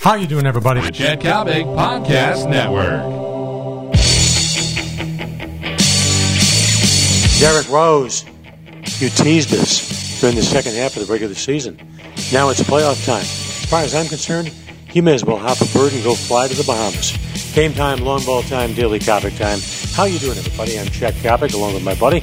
How you doing, everybody? The Chet Coppock Podcast Network. Derrick Rose, you teased us during the second half of the regular season. Now it's playoff time. As far as I'm concerned, you may as well hop a bird and go fly to the Bahamas. Game time, long ball time, daily Coppock time. How you doing, everybody? I'm Chet Coppock, along with my buddy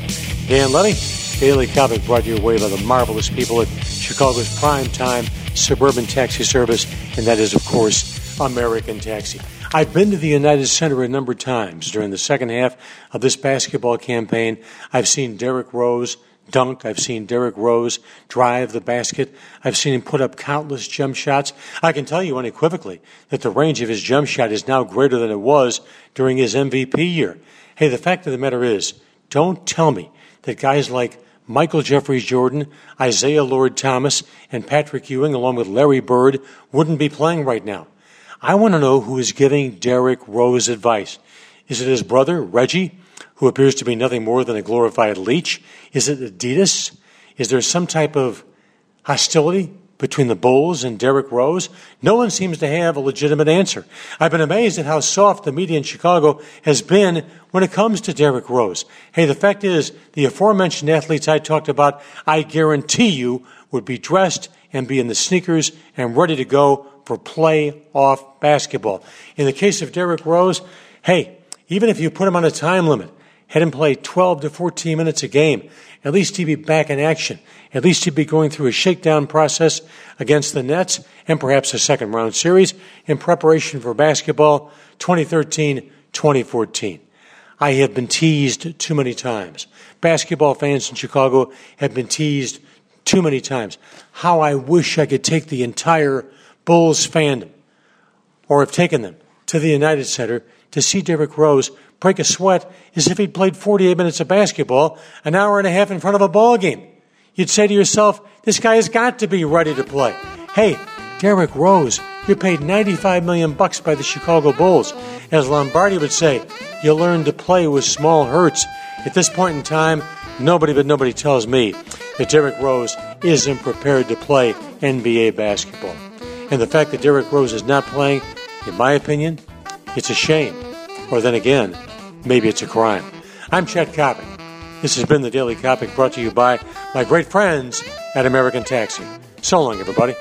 Dan Letty. Daily Coppock brought your way by the marvelous people at Chicago's prime time suburban taxi service, and that is, of course, American Taxi. I've been to the United Center a number of times during the second half of this basketball campaign. I've seen Derrick Rose dunk. I've seen Derrick Rose drive the basket. I've seen him put up countless jump shots. I can tell you unequivocally that the range of his jump shot is now greater than it was during his MVP year. Hey, the fact of the matter is, don't tell me that guys like Michael Jeffries Jordan, Isiah Lord Thomas, and Patrick Ewing, along with Larry Bird, wouldn't be playing right now. I want to know who is giving Derrick Rose advice. Is it his brother, Reggie, who appears to be nothing more than a glorified leech? Is it Adidas? Is there some type of hostility between the Bulls and Derrick Rose? No one seems to have a legitimate answer. I've been amazed at how soft the media in Chicago has been when it comes to Derrick Rose. Hey, the fact is, the aforementioned athletes I talked about, I guarantee you, would be dressed and be in the sneakers and ready to go for playoff basketball. In the case of Derrick Rose, hey, even if you put him on a time limit, had him play 12 to 14 minutes a game, at least he'd be back in action. At least he'd be going through a shakedown process against the Nets and perhaps a second round series in preparation for basketball 2013 2014. I have been teased too many times. Basketball fans in Chicago have been teased too many times. How I wish I could take the entire Bulls fandom, or have taken them, to the United Center to see Derrick Rose break a sweat as if he'd played 48 minutes of basketball an hour and a half in front of a ball game. You'd say to yourself, this guy has got to be ready to play. Hey, Derrick Rose, you're paid 95 million bucks by the Chicago Bulls. As Lombardi would say, you learn to play with small hurts. At this point in time, nobody but nobody tells me that Derrick Rose isn't prepared to play NBA basketball. And the fact that Derrick Rose is not playing, in my opinion, it's a shame. Or then again, maybe it's a crime. I'm Chet Coppock. This has been the Daily Coppock brought to you by my great friends at American Taxi. So long, everybody.